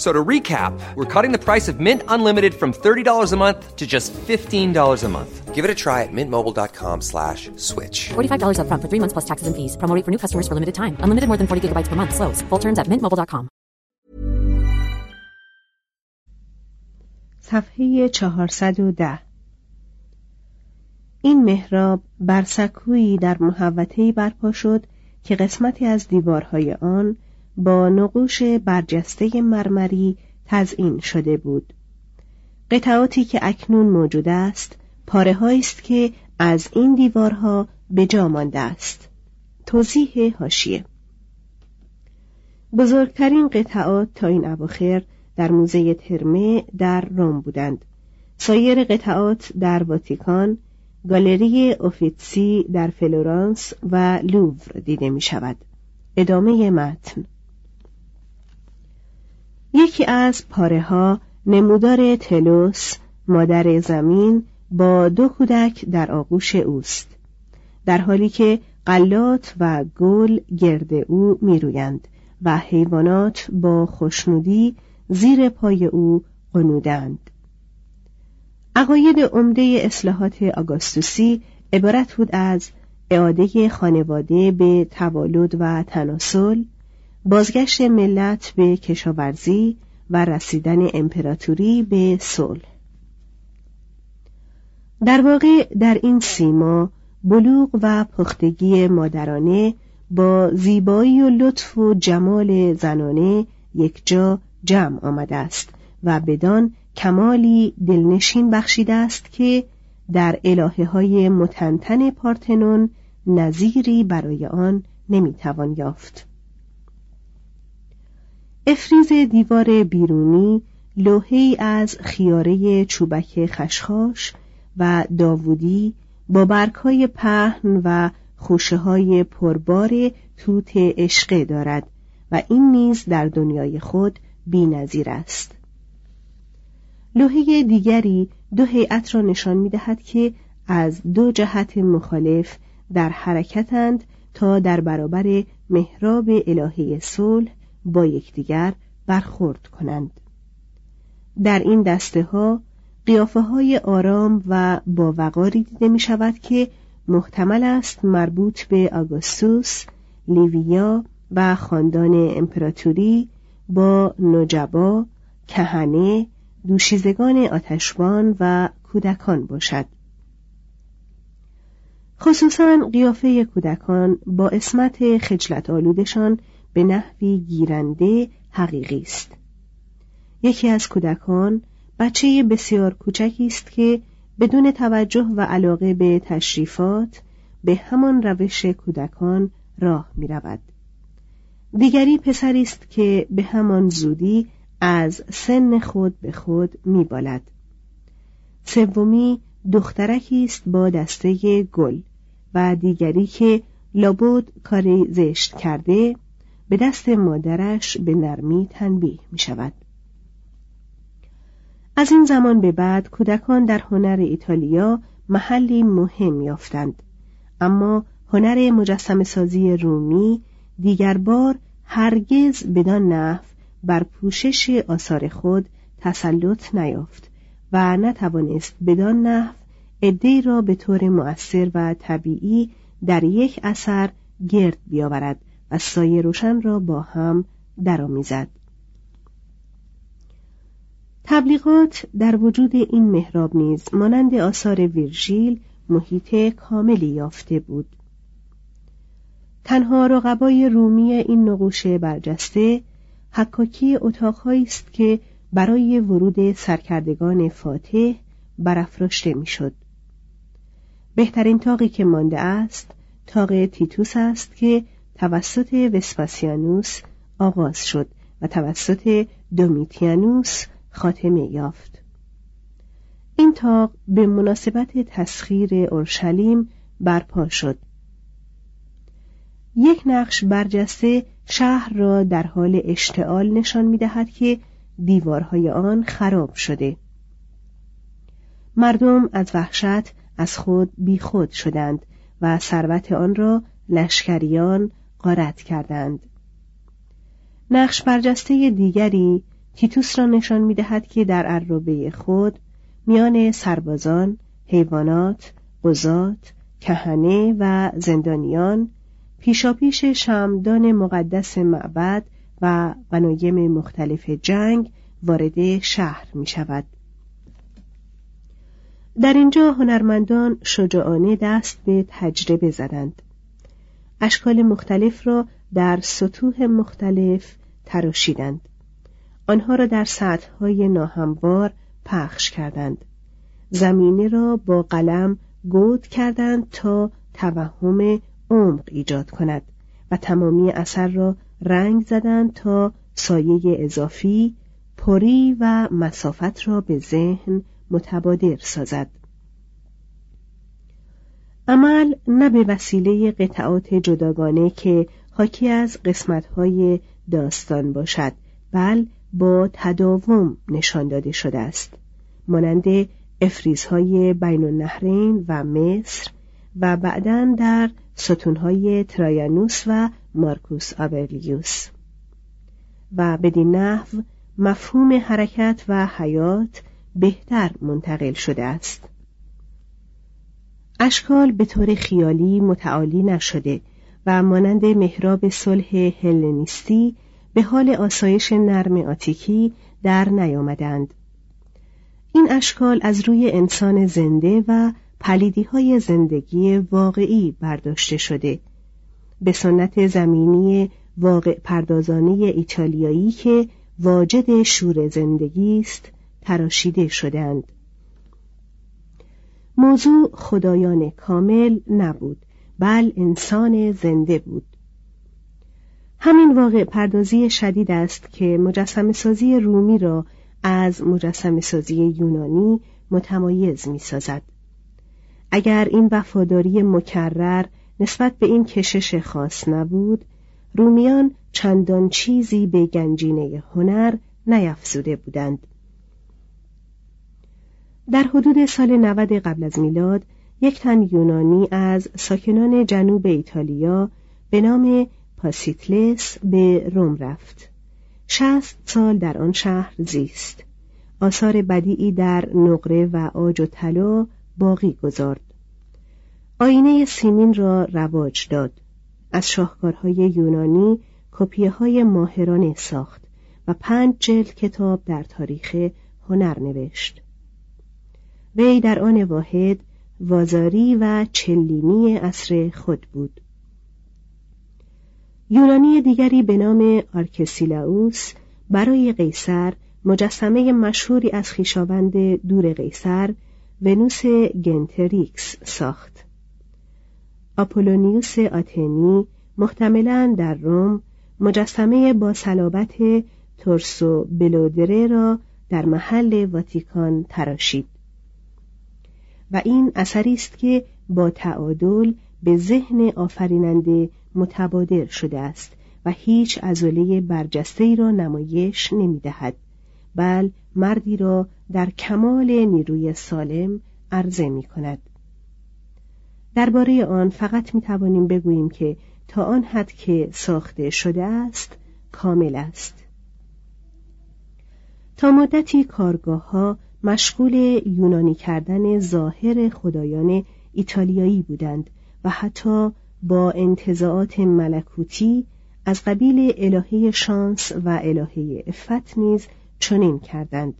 So to recap, we're cutting the price of Mint Unlimited from $30 a month to just $15 a month. Give it a try at mintmobile.com slash switch. $45 upfront for three months plus taxes and fees. Promo rate for new customers for limited time. Unlimited more than 40 gigabytes per month. Slows. Full terms at mintmobile.com. صفحه 410 این محراب بر سکویی در محوطه‌ای برپا شد که قسمتی از دیوارهای آن با نقوش برجسته مرمری تزئین شده بود. قطعاتی که اکنون موجود است پاره است که از این دیوارها به جا مانده است. توضیح هاشیه بزرگترین قطعات تا این اواخر در موزه ترمه در روم بودند. سایر قطعات در واتیکان گالری اوفیتسی در فلورانس و لوور دیده می شود ادامه متن. یکی از پاره ها نمودار تلوس مادر زمین با دو کودک در آغوش اوست. در حالی که قلات و گل گرد او میرویند و حیوانات با خوشنودی زیر پای او قنودند عقاید عمده اصلاحات آگاستوسی عبارت بود از اعاده خانواده به توالد و تناسل بازگشت ملت به کشاورزی و رسیدن امپراتوری به صلح. در واقع در این سیما بلوغ و پختگی مادرانه با زیبایی و لطف و جمال زنانه یک جا جمع آمده است و بدان کمالی دلنشین بخشیده است که در الهه های متنتن پارتنون نظیری برای آن نمی‌توان یافت. افریز دیوار بیرونی لوحی از خیاره چوبک خشخاش و داوودی با برگهای پهن و خوشه های پربار توت عشقه دارد و این نیز در دنیای خود بی نظیر است. لوحه دیگری دو هیئت را نشان می دهد که از دو جهت مخالف در حرکتند تا در برابر محراب الهه صلح با یکدیگر برخورد کنند در این دسته ها قیافه های آرام و با وقاری دیده می شود که محتمل است مربوط به آگوستوس، لیویا و خاندان امپراتوری با نجبا، کهنه، دوشیزگان آتشبان و کودکان باشد. خصوصا قیافه کودکان با اسمت خجلت آلودشان به نحوی گیرنده حقیقی است. یکی از کودکان بچه بسیار کوچکی است که بدون توجه و علاقه به تشریفات به همان روش کودکان راه می رود. دیگری پسری است که به همان زودی از سن خود به خود می بالد. سومی دخترکی است با دسته گل و دیگری که لابد کاری زشت کرده به دست مادرش به نرمی تنبیه می شود. از این زمان به بعد کودکان در هنر ایتالیا محلی مهم یافتند اما هنر مجسم سازی رومی دیگر بار هرگز بدان نحو بر پوشش آثار خود تسلط نیافت و نتوانست بدان نحو عدهای را به طور مؤثر و طبیعی در یک اثر گرد بیاورد و سایه روشن را با هم درآمیزد. تبلیغات در وجود این محراب نیز مانند آثار ویرژیل محیط کاملی یافته بود تنها رقبای رومی این نقوش برجسته حکاکی اتاقهایی است که برای ورود سرکردگان فاتح برافراشته می‌شد بهترین تاقی که مانده است تاق تیتوس است که توسط وسپاسیانوس آغاز شد و توسط دومیتیانوس خاتمه یافت. این تاق به مناسبت تسخیر اورشلیم برپا شد. یک نقش برجسته شهر را در حال اشتعال نشان می دهد که دیوارهای آن خراب شده. مردم از وحشت از خود بیخود شدند و ثروت آن را لشکریان غارت کردند نقش برجسته دیگری تیتوس را نشان می دهد که در عرابه خود میان سربازان، حیوانات، قضات، کهنه و زندانیان پیشاپیش شمدان مقدس معبد و غنایم مختلف جنگ وارد شهر می شود. در اینجا هنرمندان شجاعانه دست به تجربه زدند. اشکال مختلف را در سطوح مختلف تراشیدند. آنها را در سطحهای ناهموار پخش کردند زمینه را با قلم گود کردند تا توهم عمق ایجاد کند و تمامی اثر را رنگ زدند تا سایه اضافی پری و مسافت را به ذهن متبادر سازد عمل نه به وسیله قطعات جداگانه که حاکی از قسمتهای داستان باشد بل با تداوم نشان داده شده است. مانند افریزهای بین النهرین و مصر و بعدا در ستونهای ترایانوس و مارکوس آبرلیوس و بدین نحو مفهوم حرکت و حیات بهتر منتقل شده است. اشکال به طور خیالی متعالی نشده و مانند محراب صلح هلنیستی به حال آسایش نرم آتیکی در نیامدند. این اشکال از روی انسان زنده و پلیدی های زندگی واقعی برداشته شده. به سنت زمینی واقع پردازانه ایتالیایی که واجد شور زندگی است تراشیده شدند موضوع خدایان کامل نبود بل انسان زنده بود همین واقع پردازی شدید است که مجسم سازی رومی را از مجسم سازی یونانی متمایز می سازد. اگر این وفاداری مکرر نسبت به این کشش خاص نبود رومیان چندان چیزی به گنجینه هنر نیفزوده بودند در حدود سال 90 قبل از میلاد یک تن یونانی از ساکنان جنوب ایتالیا به نام پاسیتلس به روم رفت. شست سال در آن شهر زیست. آثار بدیعی در نقره و آج و طلا باقی گذارد. آینه سیمین را رواج داد. از شاهکارهای یونانی کپیه های ماهرانه ساخت و پنج جلد کتاب در تاریخ هنر نوشت. وی در آن واحد وازاری و چلینی عصر خود بود. یونانی دیگری به نام آرکسیلاوس برای قیصر مجسمه مشهوری از خویشاوند دور قیصر ونوس گنتریکس ساخت. آپولونیوس آتنی محتملا در روم مجسمه با صلابت تورسو بلودره را در محل واتیکان تراشید. و این اثری است که با تعادل به ذهن آفریننده متبادر شده است و هیچ عضله برجسته را نمایش نمی‌دهد بل مردی را در کمال نیروی سالم عرضه می کند درباره آن فقط می توانیم بگوییم که تا آن حد که ساخته شده است کامل است. تا مدتی کارگاه ها مشغول یونانی کردن ظاهر خدایان ایتالیایی بودند و حتی با انتظاعات ملکوتی از قبیل الهه شانس و الهه افت نیز چنین کردند.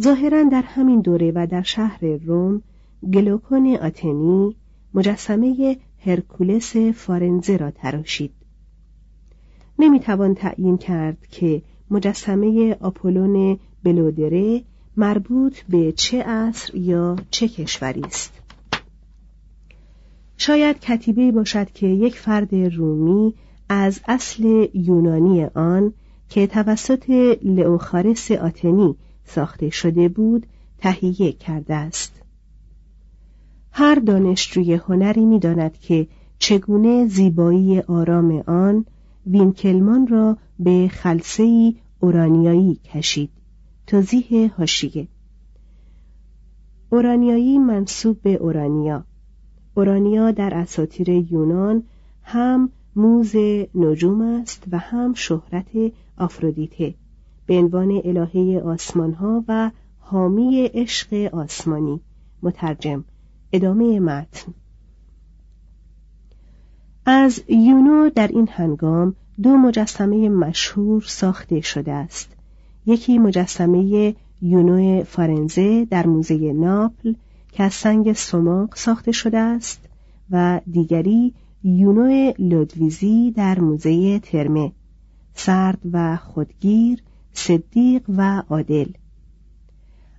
ظاهرا در همین دوره و در شهر روم گلوکون آتنی مجسمه هرکولس فارنزه را تراشید. نمی‌توان تعیین کرد که مجسمه آپولون بلودره مربوط به چه عصر یا چه کشوری است. شاید کتیبه باشد که یک فرد رومی از اصل یونانی آن که توسط لئوخارس آتنی ساخته شده بود تهیه کرده است. هر دانشجوی هنری می‌داند که چگونه زیبایی آرام آن وینکلمان را به خلسهی اورانیایی کشید. توضیح هاشیه اورانیایی منصوب به اورانیا. اورانیا در اساطیر یونان هم موز نجوم است و هم شهرت آفرودیته به عنوان الهه آسمانها و حامی عشق آسمانی. مترجم ادامه متن. از یونو در این هنگام دو مجسمه مشهور ساخته شده است. یکی مجسمه یونو فارنزه در موزه ناپل که از سنگ سماق ساخته شده است و دیگری یونو لودویزی در موزه ترمه سرد و خودگیر صدیق و عادل.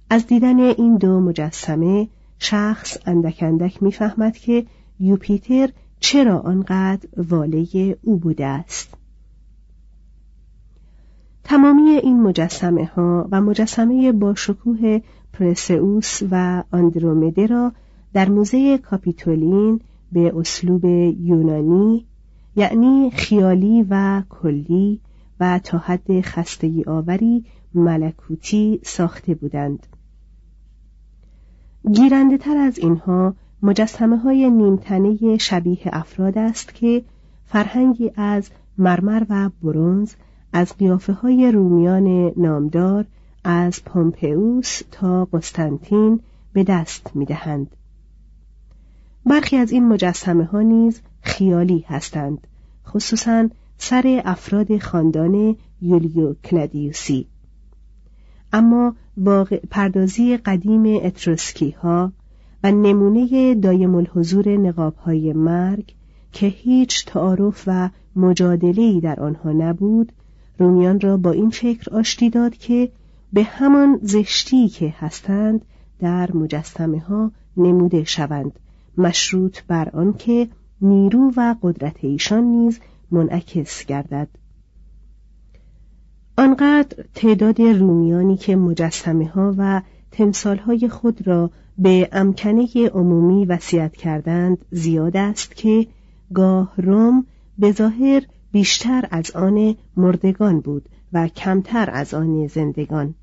از دیدن این دو مجسمه شخص اندک اندک می‌فهمد که یوپیتر چرا آنقدر واله او بوده است. تمامی این مجسمه ها و مجسمه با شکوه پرسئوس و آندرومده را در موزه کاپیتولین به اسلوب یونانی یعنی خیالی و کلی و تا حد خستگی آوری ملکوتی ساخته بودند. گیرنده تر از اینها مجسمه های نیمتنه شبیه افراد است که فرهنگی از مرمر و برونز از قیافه های رومیان نامدار از پومپئوس تا قسطنطین به دست می دهند. برخی از این مجسمه ها نیز خیالی هستند خصوصا سر افراد خاندان یولیو کلادیوسی اما واقع پردازی قدیم اتروسکی ها و نمونه دایم الحضور نقاب های مرگ که هیچ تعارف و مجادله در آنها نبود رومیان را با این فکر آشتی داد که به همان زشتی که هستند در مجسمه ها نموده شوند مشروط بر آنکه نیرو و قدرت ایشان نیز منعکس گردد. آنقدر تعداد رومیانی که مجسمه ها و تمثال های خود را به امکنه عمومی وصیت کردند زیاد است که گاه روم به ظاهر بیشتر از آن مردگان بود و کمتر از آن زندگان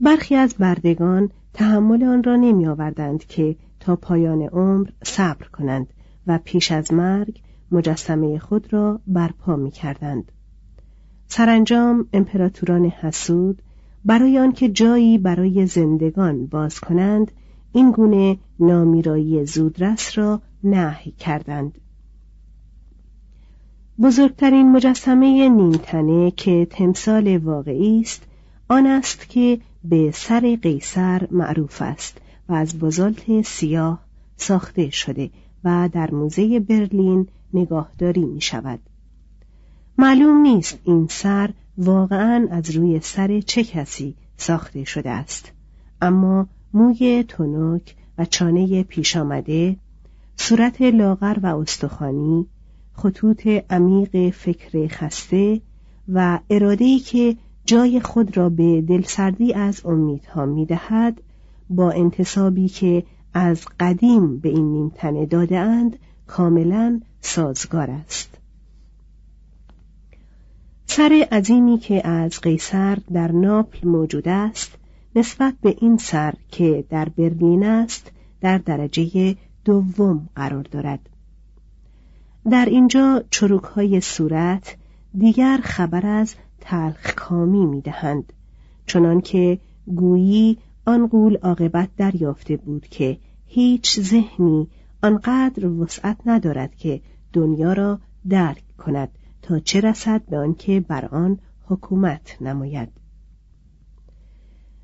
برخی از بردگان تحمل آن را نمی آوردند که تا پایان عمر صبر کنند و پیش از مرگ مجسمه خود را برپا می کردند. سرانجام امپراتوران حسود برای آنکه جایی برای زندگان باز کنند این گونه نامیرایی زودرس را نهی کردند بزرگترین مجسمه نیمتنه که تمثال واقعی است آن است که به سر قیصر معروف است و از بزالت سیاه ساخته شده و در موزه برلین نگاهداری می شود. معلوم نیست این سر واقعا از روی سر چه کسی ساخته شده است اما موی تنک و چانه پیش آمده صورت لاغر و استخوانی خطوط عمیق فکر خسته و اراده‌ای که جای خود را به دلسردی از امیدها می‌دهد با انتصابی که از قدیم به این نیمتنه داده اند کاملا سازگار است. سر عظیمی که از قیصر در ناپل موجود است نسبت به این سر که در برلین است در درجه دوم قرار دارد. در اینجا چروک های صورت دیگر خبر از تلخ کامی می دهند چنان که گویی آن قول عاقبت دریافته بود که هیچ ذهنی آنقدر وسعت ندارد که دنیا را درک کند تا چه رسد به آنکه بر آن حکومت نماید.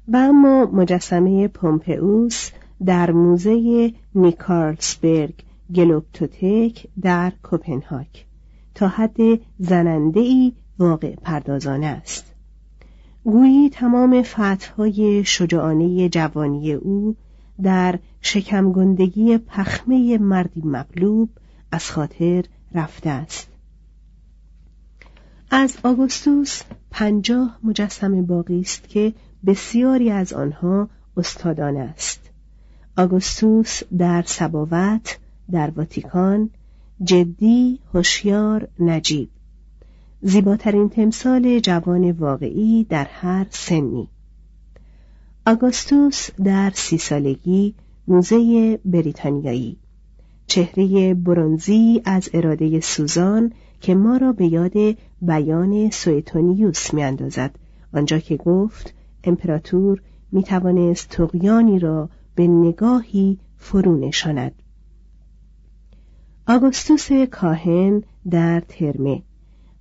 و اما مجسمه پومپئوس در موزه نیکارلسبرگ گلوبتوتک در کوپنهاگ تا حد زننده ای واقع پردازانه است. گویی تمام فتحهای شجاعانه جوانی او در شکمگندگی پخمه مردی مغلوب از خاطر رفته است. از آگوستوس پنجاه مجسم باقی است که بسیاری از آنها استادانه است. آگوستوس در سباوت در واتیکان جدی هوشیار نجیب. زیباترین تمثال جوان واقعی در هر سنی. آگوستوس در سی سالگی موزه بریتانیایی. چهره برنزی از اراده سوزان که ما را به یاد بیان سویتونیوس میاندازد. آنجا که گفت امپراتور می توانست طغیانی را به نگاهی فرو نشاند. آگوستوس کاهن در ترمه.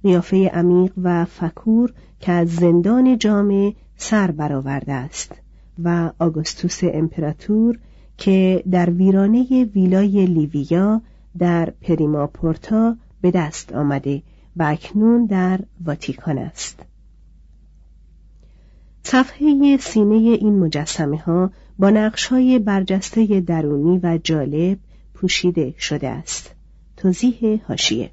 قیافه عمیق و فکور که از زندان جامع سر برآورده است و آگوستوس امپراتور که در ویرانه ویلای لیویا در پریماپورتا به دست آمده و اکنون در واتیکان است. صفحه سینه این مجسمه ها با نقش های برجسته درونی و جالب پوشیده شده است. توضیح هاشیه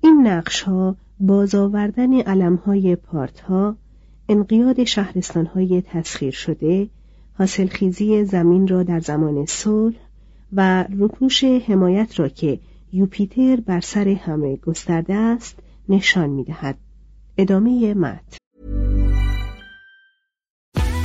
این نقش ها باز آوردن علم های پارت ها انقیاد شهرستان های تسخیر شده حاصلخیزی زمین را در زمان صلح و رکوش حمایت را که یوپیتر بر سر همه گسترده است نشان می دهد. ادامه متن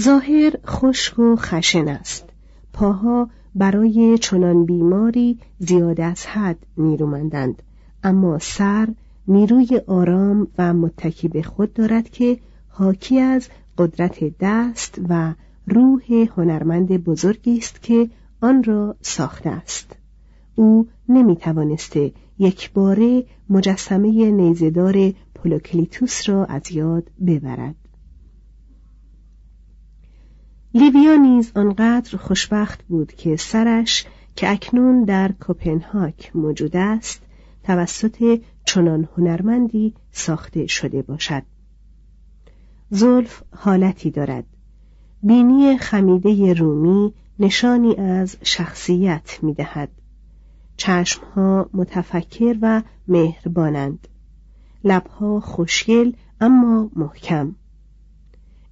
ظاهر خشک و خشن است. پاها برای چنان بیماری زیاد از حد نیرومندند. اما سر نیروی آرام و متکی به خود دارد که حاکی از قدرت دست و روح هنرمند بزرگی است که آن را ساخته است. او نمی توانسته یک باره مجسمه نیزدار پولوکلیتوس را از یاد ببرد. لیویا نیز آنقدر خوشبخت بود که سرش که اکنون در کوپنهاگ موجود است توسط چنان هنرمندی ساخته شده باشد. زلف حالتی دارد. بینی خمیده رومی نشانی از شخصیت می دهد. چشمها متفکر و مهربانند. لبها خوشگل اما محکم.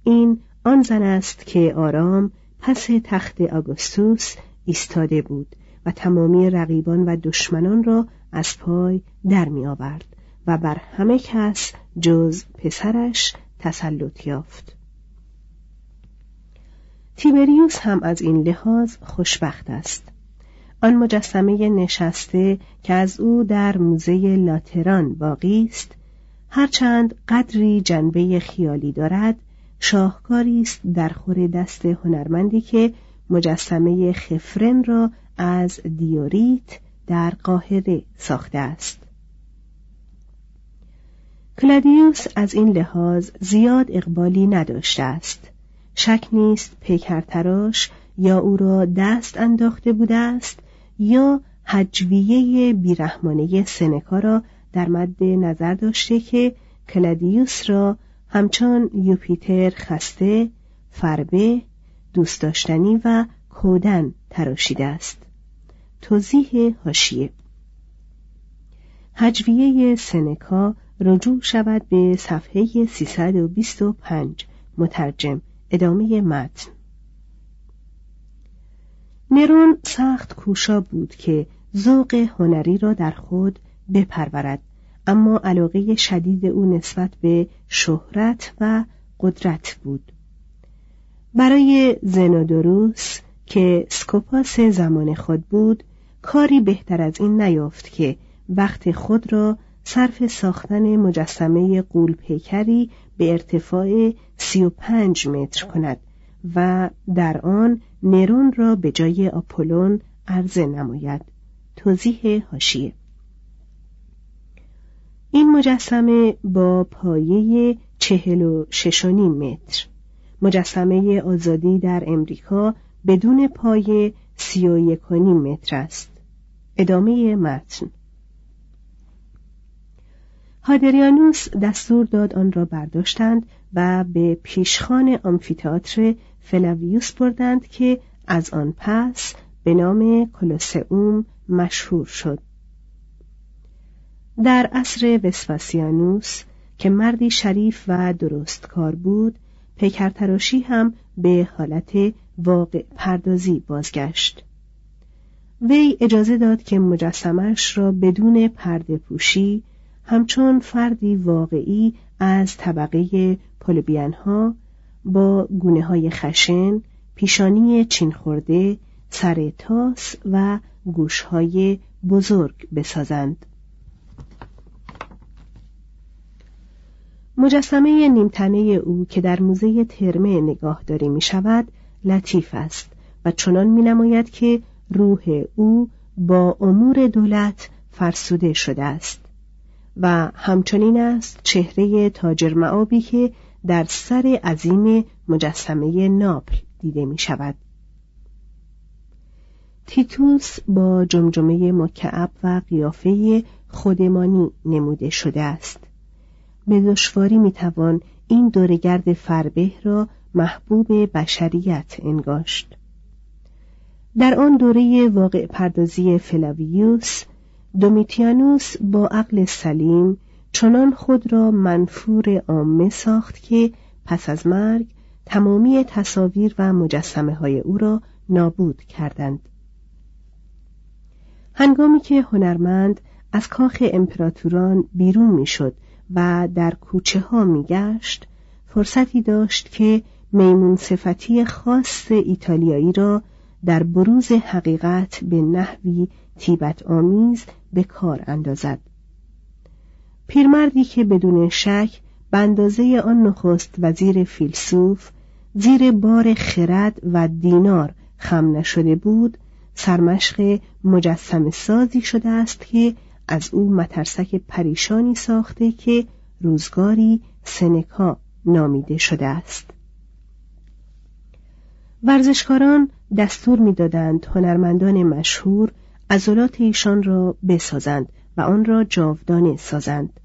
این آن زن است که آرام پس تخت آگوستوس ایستاده بود و تمامی رقیبان و دشمنان را از پای در می آورد و بر همه کس جز پسرش تسلط یافت. تیبریوس هم از این لحاظ خوشبخت است. آن مجسمه نشسته که از او در موزه لاتران باقی است هرچند قدری جنبه خیالی دارد شاهکاری است در خور دست هنرمندی که مجسمه خفرن را از دیوریت در قاهره ساخته است. کلادیوس از این لحاظ زیاد اقبالی نداشته است. شک نیست پیکرتراش یا او را دست انداخته بوده است یا هجویه بیرحمانه سنکا را در مد نظر داشته که کلادیوس را همچون یوپیتر خسته، فربه، دوست داشتنی و کودن تراشیده است. توضیح حاشیه هجویه سنکا رجوع شود به صفحه 325 مترجم ادامه متن. نرون سخت کوشا بود که ذوق هنری را در خود بپرورد. اما علاقه شدید او نسبت به شهرت و قدرت بود. برای زنودوروس که سکوپاس زمان خود بود کاری بهتر از این نیافت که وقت خود را صرف ساختن مجسمه قول پیکری به ارتفاع سی و پنج متر کند و در آن نرون را به جای آپولون عرضه نماید. توضیح هاشیه این مجسمه با پایه چهل و شش متر. مجسمه آزادی در امریکا بدون پایه سی و یک متر است. ادامه متن. هادریانوس دستور داد آن را برداشتند و به پیشخان آمفیتاتر فلاویوس بردند که از آن پس به نام کلوسئوم مشهور شد. در عصر وسپاسیانوس که مردی شریف و درستکار بود پیکرتراشی هم به حالت واقع پردازی بازگشت وی اجازه داد که مجسمش را بدون پرده پوشی همچون فردی واقعی از طبقه پولبیانها با گونه های خشن، پیشانی چین خورده، سر تاس و گوشهای بزرگ بسازند. مجسمه نیمتنه او که در موزه ترمه نگاهداری می شود لطیف است و چنان می نماید که روح او با امور دولت فرسوده شده است و همچنین است چهره تاجر معابی که در سر عظیم مجسمه ناپل دیده می شود. تیتوس با جمجمه مکعب و قیافه خودمانی نموده شده است. به دشواری می‌توان این دورگرد فربه را محبوب بشریت انگاشت. در آن دوره واقع پردازی فلاویوس دومیتیانوس با عقل سلیم چنان خود را منفور عامه ساخت که پس از مرگ تمامی تصاویر و مجسمه های او را نابود کردند. هنگامی که هنرمند از کاخ امپراتوران بیرون می‌شد و در کوچه ها میگشت. فرصتی داشت که میمون صفتی خاص ایتالیایی را در بروز حقیقت به نحوی تیبت آمیز به کار اندازد. پیرمردی که بدون شک به آن نخست وزیر فیلسوف زیر بار خرد و دینار خم نشده بود سرمشق مجسم سازی شده است که از او مترسک پریشانی ساخته که روزگاری سنکا نامیده شده است. ورزشکاران دستور می‌دادند هنرمندان مشهور عضلات ایشان را بسازند و آن را جاودانه سازند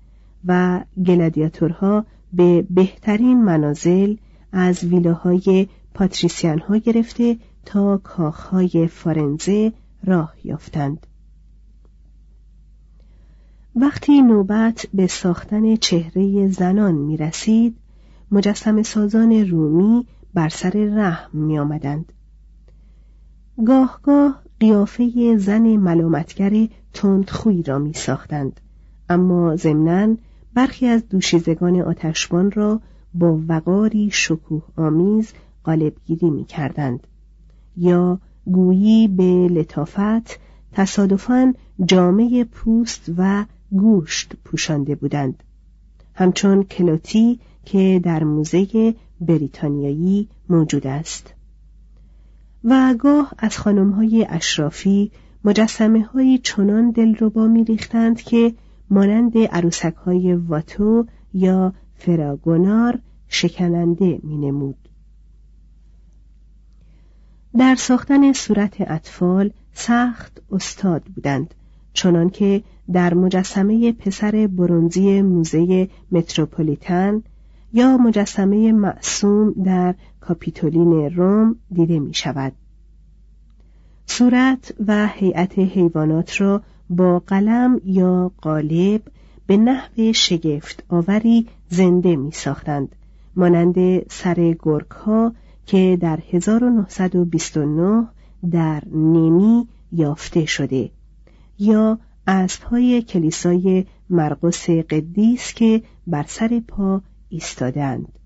و گلادیاتورها به بهترین منازل از ویلاهای پاتریسیان ها گرفته تا کاخهای فارنزه راه یافتند. وقتی نوبت به ساختن چهره زنان می رسید مجسم سازان رومی بر سر رحم می آمدند. گاه گاه قیافه زن ملامتگر تندخوی را می ساختند اما ضمناً برخی از دوشیزگان آتشبان را با وقاری شکوه آمیز قالبگیری می کردند یا گویی به لطافت تصادفاً جامعه پوست و گوشت پوشانده بودند همچون کلوتی که در موزه بریتانیایی موجود است و گاه از خانمهای اشرافی مجسمه های چنان دلربا می ریختند که مانند عروسک های واتو یا فراگونار شکننده می نمود. در ساختن صورت اطفال سخت استاد بودند چنان که در مجسمه پسر برونزی موزه متروپولیتن یا مجسمه معصوم در کاپیتولین روم دیده می شود. صورت و هیئت حیوانات را با قلم یا قالب به نحو شگفت آوری زنده می ساختند مانند سر گرگ ها که در 1929 در نیمی یافته شده یا اسبهای کلیسای مرقس قدیس که بر سر پا ایستادند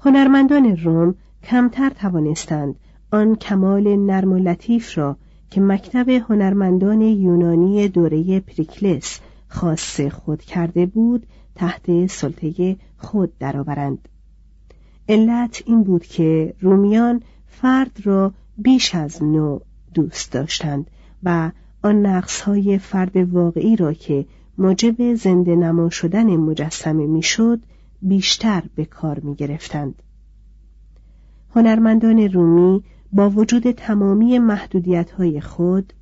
هنرمندان روم کمتر توانستند آن کمال نرم و لطیف را که مکتب هنرمندان یونانی دوره پریکلس خاص خود کرده بود تحت سلطه خود درآورند. علت این بود که رومیان فرد را بیش از نوع دوست داشتند و آن نقصهای فرد واقعی را که موجب زنده نما شدن مجسمه می‌شد بیشتر به کار می گرفتند. هنرمندان رومی با وجود تمامی محدودیت های خود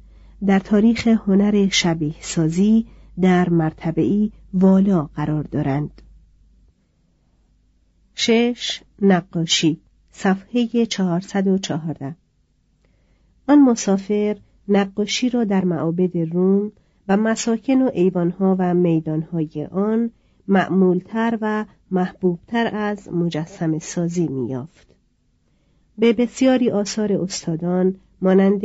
در تاریخ هنر شبیه سازی در مرتبهی والا قرار دارند. شش نقاشی صفحه 414 آن مسافر نقاشی را در معابد روم و مساکن و ایوانها و میدانهای آن معمولتر و محبوبتر از مجسم سازی میافت. به بسیاری آثار استادان مانند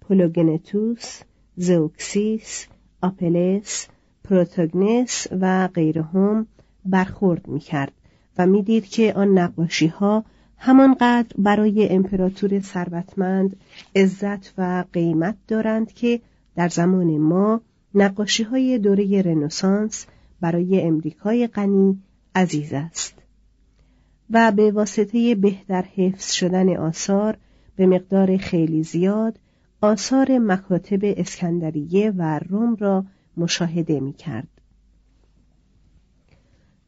پولوگنتوس، زوکسیس، آپلس، پروتوگنس و غیرهم برخورد می‌کرد و می‌دید که آن نقاشی ها همانقدر برای امپراتور ثروتمند عزت و قیمت دارند که در زمان ما نقاشی های دوره رنسانس برای امریکای غنی عزیز است و به واسطه بهتر حفظ شدن آثار به مقدار خیلی زیاد آثار مکاتب اسکندریه و روم را مشاهده می کرد.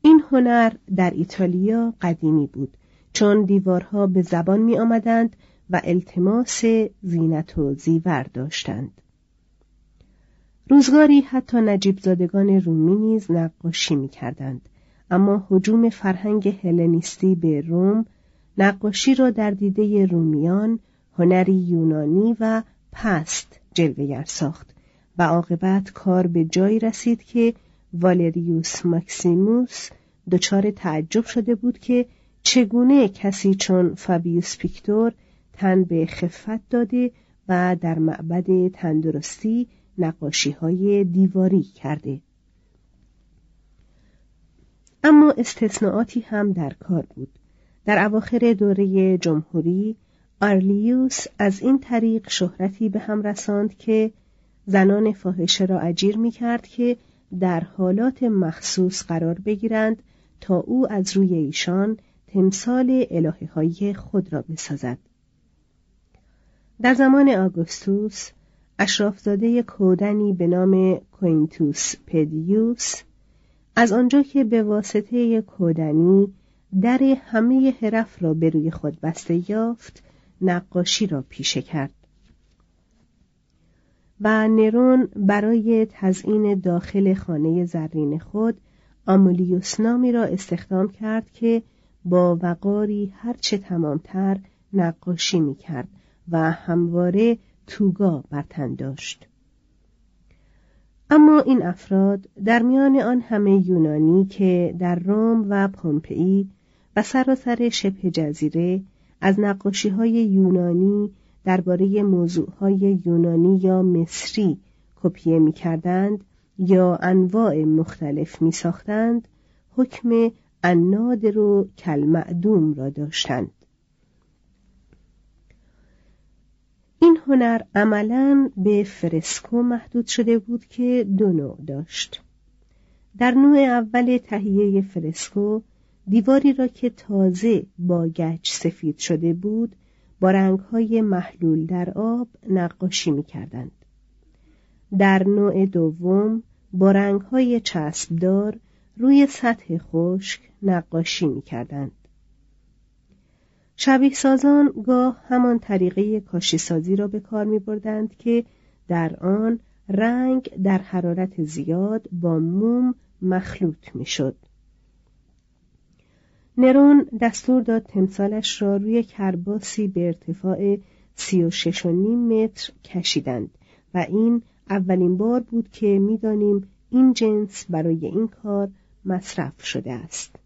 این هنر در ایتالیا قدیمی بود چون دیوارها به زبان می آمدند و التماس زینت و زیور داشتند. روزگاری حتی نجیب زادگان رومی نیز نقاشی می کردند. اما حجوم فرهنگ هلنیستی به روم نقاشی را در دیده رومیان هنری یونانی و پست جلوگر ساخت و عاقبت کار به جایی رسید که والریوس ماکسیموس دچار تعجب شده بود که چگونه کسی چون فابیوس پیکتور تن به خفت داده و در معبد تندرستی نقاشی های دیواری کرده؟ اما استثناءاتی هم در کار بود. در اواخر دوره جمهوری آرلیوس از این طریق شهرتی به هم رساند که زنان فاحشه را اجیر می کرد که در حالات مخصوص قرار بگیرند تا او از روی ایشان تمثال الهه های خود را بسازد. در زمان آگوستوس اشرافزاده کودنی به نام کوینتوس پدیوس از آنجا که به واسطه کودنی در همه حرف را به روی خود بسته یافت نقاشی را پیشه کرد و نرون برای تزئین داخل خانه زرین خود آمولیوس نامی را استخدام کرد که با وقاری هرچه تمامتر نقاشی می کرد و همواره توگا بر تن داشت. اما این افراد در میان آن همه یونانی که در روم و پومپئی و سراسر شبه جزیره از نقاشی های یونانی درباره موضوع های یونانی یا مصری کپیه می کردند یا انواع مختلف می ساختند حکم النادر و کلمعدوم را داشتند این هنر عملا به فرسکو محدود شده بود که دو نوع داشت در نوع اول تهیه فرسکو دیواری را که تازه با گچ سفید شده بود با رنگهای محلول در آب نقاشی می کردند. در نوع دوم با رنگهای چسبدار روی سطح خشک نقاشی می کردند. شبیه سازان گاه همان طریقه کاشی سازی را به کار می بردند که در آن رنگ در حرارت زیاد با موم مخلوط می شد. نرون دستور داد تمثالش را روی کرباسی به ارتفاع سی و شش و نیم متر کشیدند و این اولین بار بود که می‌دانیم این جنس برای این کار مصرف شده است.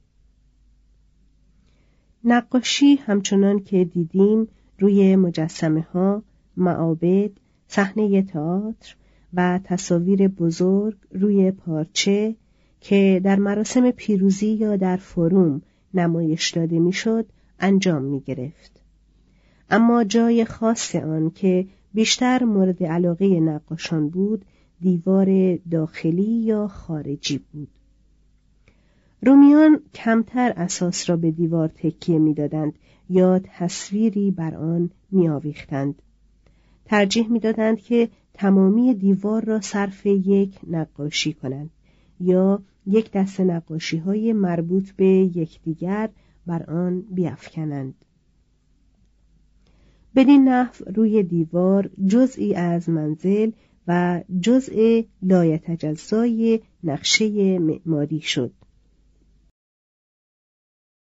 نقاشی همچنان که دیدیم روی مجسمه ها، معابد، صحنه تئاتر و تصاویر بزرگ روی پارچه که در مراسم پیروزی یا در فروم نمایش داده می‌شد انجام می گرفت. اما جای خاص آن که بیشتر مورد علاقه نقاشان بود دیوار داخلی یا خارجی بود. رومیان کمتر اساس را به دیوار تکیه می‌دادند. یا تصویری بر آن میآویختند. ترجیح می‌دادند که تمامی دیوار را صرف یک نقاشی کنند یا یک دست نقاشی های مربوط به یکدیگر بر آن بیافکنند. بدین نحو روی دیوار جزئی از منزل و جزء لایتجزای نقشه معماری شد.